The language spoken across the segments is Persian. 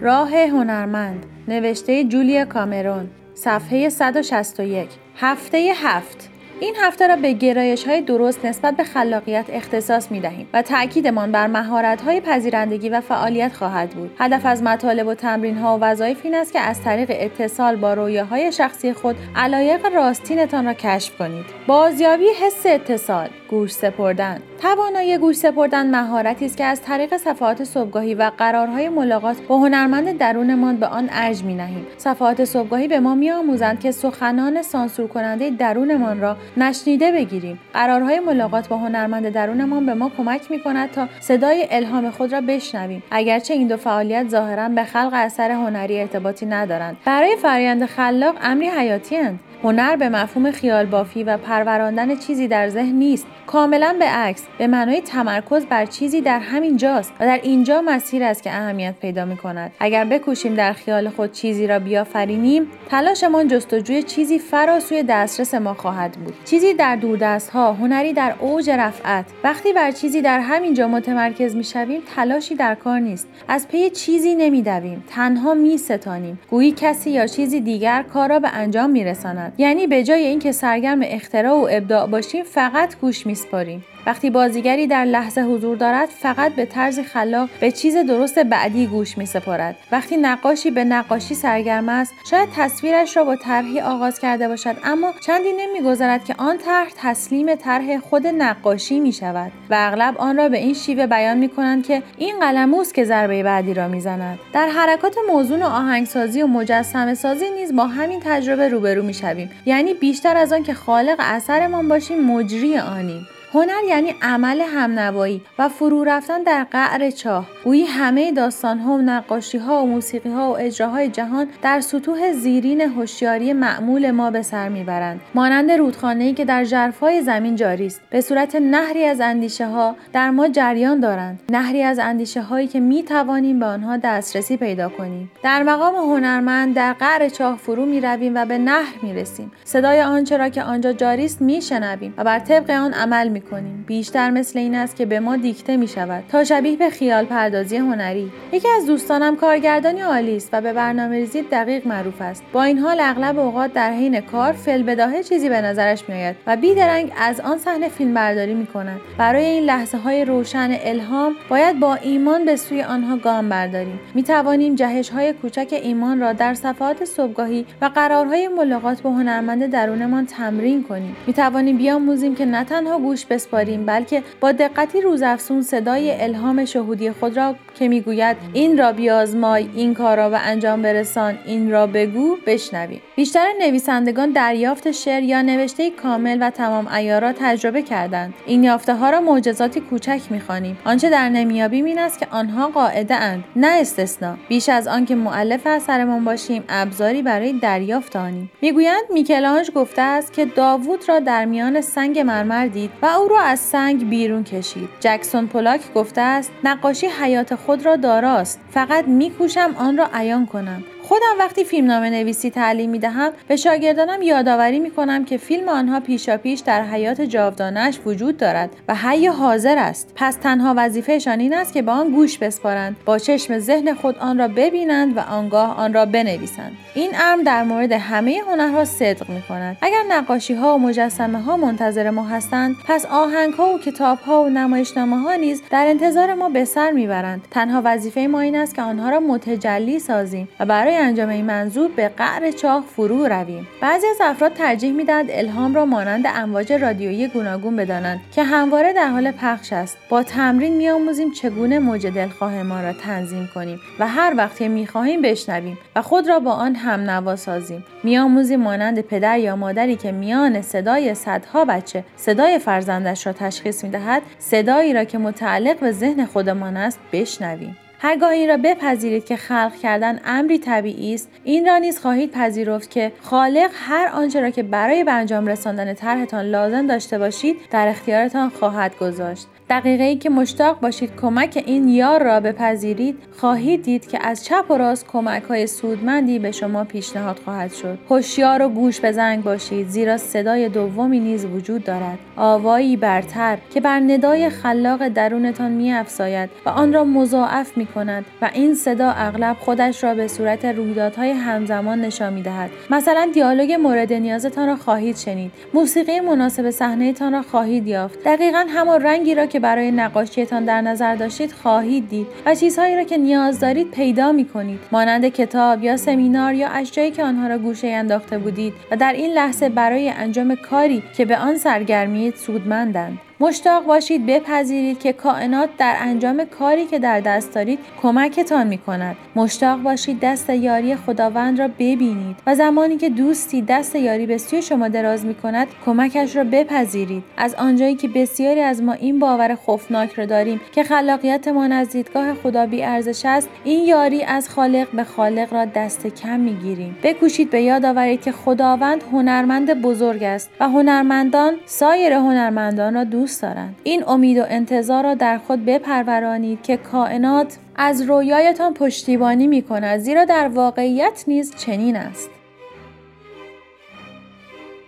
راه هنرمند نوشته جولیا کامرون صفحه 161 هفته هفت این هفته را به گرایش های درست نسبت به خلاقیت اختصاص می دهیم و تاکیدمان بر مهارت های پذیرندگی و فعالیت خواهد بود. هدف از مطالب و تمرین ها و وظایف این است که از طریق اتصال با رویاهای شخصی خود علایق راستینتان را کشف کنید. بازیابی حس اتصال گوش سپردن توانایی گوش سپردن مهارتی است که از طریق صفحات صبحگاهی و قرارهای ملاقات با هنرمند درونمان به آن ارج می نهیم. صفحات صبحگاهی به ما می آموزند که سخنان سانسور کننده درونمان را نشنیده بگیریم. قرارهای ملاقات با هنرمند درونمان به ما کمک می کند تا صدای الهام خود را بشنویم. اگرچه این دو فعالیت ظاهرا به خلق اثر هنری ارتباطی ندارند. برای فرایند خلاق امری حیاتی هند. هنر به مفهوم خیال بافی و پروراندن چیزی در ذهن نیست. کاملا به عکس به معنای تمرکز بر چیزی در همین جاست و در اینجا مسیر است که اهمیت پیدا می کند اگر بکوشیم در خیال خود چیزی را بیافرینیم تلاشمان جستجوی چیزی فراسوی دسترس ما خواهد بود. چیزی در دوردست ها هنری در اوج رفعت. وقتی بر چیزی در همین جا متمرکز می شویم تلاشی در کار نیست. از پی چیزی نمی دویم تنها می ستانیم گویی کسی یا چیزی دیگر کار را به انجام می رساند یعنی به جای اینکه سرگرم اختراع و ابداع باشیم فقط گوش میسپاریم. وقتی بازیگری در لحظه حضور دارد فقط به طرز خلاق به چیز درست بعدی گوش می سپارد وقتی نقاشی به نقاشی سرگرم است شاید تصویرش را با طرحی آغاز کرده باشد اما چندی نمیگذرد که آن طرح تسلیم طرح خود نقاشی می شود و اغلب آن را به این شیوه بیان می کنند که این قلموست که ضربه بعدی را می‌زند. در حرکات موزون و آهنگسازی و مجسمه سازی نیز با همین تجربه روبرو می شویم یعنی بیشتر از آن که خالق اثرمان باشیم مجری آنیم. هنر یعنی عمل همنوایی و فرو رفتن در قعر چاه. گویی همه داستان ها و نقاشی ها و موسیقی ها و اجراهای جهان در سطوح زیرین هوشیاری معمول ما به سر می‌برند. مانند رودخانه ای که در ژرفای زمین جاری است. به صورت نهری از اندیشه ها در ما جریان دارند. نهری از اندیشه هایی که می توانیم به آنها دسترسی پیدا کنیم. در مقام هنرمند در قعر چاه فرو می رویم و به نهر می رسیم صدای آنچه را که آنجا جاری است می شنویم و بر طبق آن عمل می کنیم بیشتر مثل این است که به ما دیکته می شود تا شبیه به خیال پردازی هنری. یکی از دوستانم کارگردانی عالی است و به برنامه ریزی دقیق معروف است. با این حال اغلب اوقات در حین کار فل بداهه چیزی به نظرش میآید و بیدرنگ از آن صحنه فیلم برداری می کند برای این لحظه های روشن الهام باید با ایمان به سوی آنها گام برداریم. می توانیم جهش های کوچک ایمان را در صفحات صبحگاهی و قرارهای ملاقات با هنرمند درونمان تمرین کنیم. می توانیم بیاموزیم که نه تنها گوش بسپاریم بلکه با دقتی روزافزون صدای الهام شهودی خود را که می‌گوید این را بیازمای این کار را و انجام برسان این را بگو بشنویم. بیشتر نویسندگان دریافت شعر یا نوشته کامل و تمام ایارا تجربه کردند. این یافته ها را معجزاتی کوچک می‌خوانیم. آنچه در نمیابیم این است که آنها قاعده اند نه استثنا. بیش از آنکه مؤلف اثرمان باشیم ابزاری برای دریافت آنیم. می‌گویند میکلانج گفته است که داوود را در میان سنگ مرمر دید و او را از سنگ بیرون کشید. جکسون پولاک گفته است نقاشی حیات خود را داراست. فقط میکوشم آن را عیان کنم. خودم وقتی فیلم نامه نویسی تعلیم می دهم به شاگردانم یادآوری می کنم که فیلم آنها پیشا پیش در حیات جاودانش وجود دارد و حی حاضر است. پس تنها وظیفهشان این است که به آن گوش بسپارند با چشم ذهن خود آن را ببینند و آنگاه آن را بنویسند. این امر در مورد همه هنرها صدق می کند اگر نقاشی ها و مجسمه ها منتظر ما هستند پس آهنگ ها و کتاب ها و نمایشنامه ها نیز در انتظار ما به سر می‌برند. تنها وظیفه ما این است که آنها را متجلی سازیم و برای انجام این منظور به قعر چاه فرو رویم. بعضی از افراد ترجیح می‌دهند الهام را مانند امواج رادیویی گوناگون بدانند که همواره در حال پخش است. با تمرین میآموزیم چگونه موج دلخواه ما را تنظیم کنیم و هر وقت که می‌خواهیم بشنویم و خود را با آن هم نوا سازیم. میآموزیم مانند پدر یا مادری که میان صدای صدها بچه صدای فرزندش را تشخیص می‌دهد صدایی را که متعلق به ذهن خودمان است بشنویم. هرگاه این را بپذیرید که خلق کردن امری طبیعی است این را نیز خواهید پذیرفت که خالق هر آنچه را که برای به انجام رساندن طرحتان لازم داشته باشید در اختیارتان خواهد گذاشت. دقیقه ای که مشتاق باشید کمک این یار را بپذیرید خواهید دید که از چپ و راست کمک های سودمندی به شما پیشنهاد خواهد شد. هوشیار و گوش به زنگ باشید زیرا صدای دومی نیز وجود دارد. آوایی برتر که بر ندای خلاق درونتان می افساید و آن را مضاعف می کند و این صدا اغلب خودش را به صورت رویدادهای همزمان نشان می دهد مثلا دیالوگ مورد نیازتان را خواهید شنید. موسیقی مناسب صحنهتان را خواهید یافت. دقیقا همان رنگی را که برای نقاشیتان در نظر داشتید خواهید دید و چیزهایی را که نیاز دارید پیدا می کنید مانند کتاب یا سمینار یا اشیایی که آنها را گوشه انداخته بودید و در این لحظه برای انجام کاری که به آن سرگرمید سودمندند. مشتاق باشید بپذیرید که کائنات در انجام کاری که در دست دارید کمکتان می کند. مشتاق باشید دست یاری خداوند را ببینید و زمانی که دوستی دست یاری به سوی شما دراز می کند کمکش را بپذیرید. از آنجایی که بسیاری از ما این باور خوفناک را داریم که خلاقیتمان از دیدگاه خدا بی ارزش است این یاری از خالق به خالق را دست کم می گیریم. بکوشید به یاد آورید که خداوند هنرمند بزرگ است و هنرمندان سایر هنرمندان را دوست دوست دارند این امید و انتظار را در خود بپرورانید که کائنات از رویایتان پشتیبانی می کند زیرا در واقعیت نیز چنین است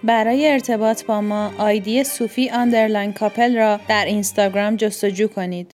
برای ارتباط با ما آیدی صوفی underline کاپل را در اینستاگرام جستجو کنید.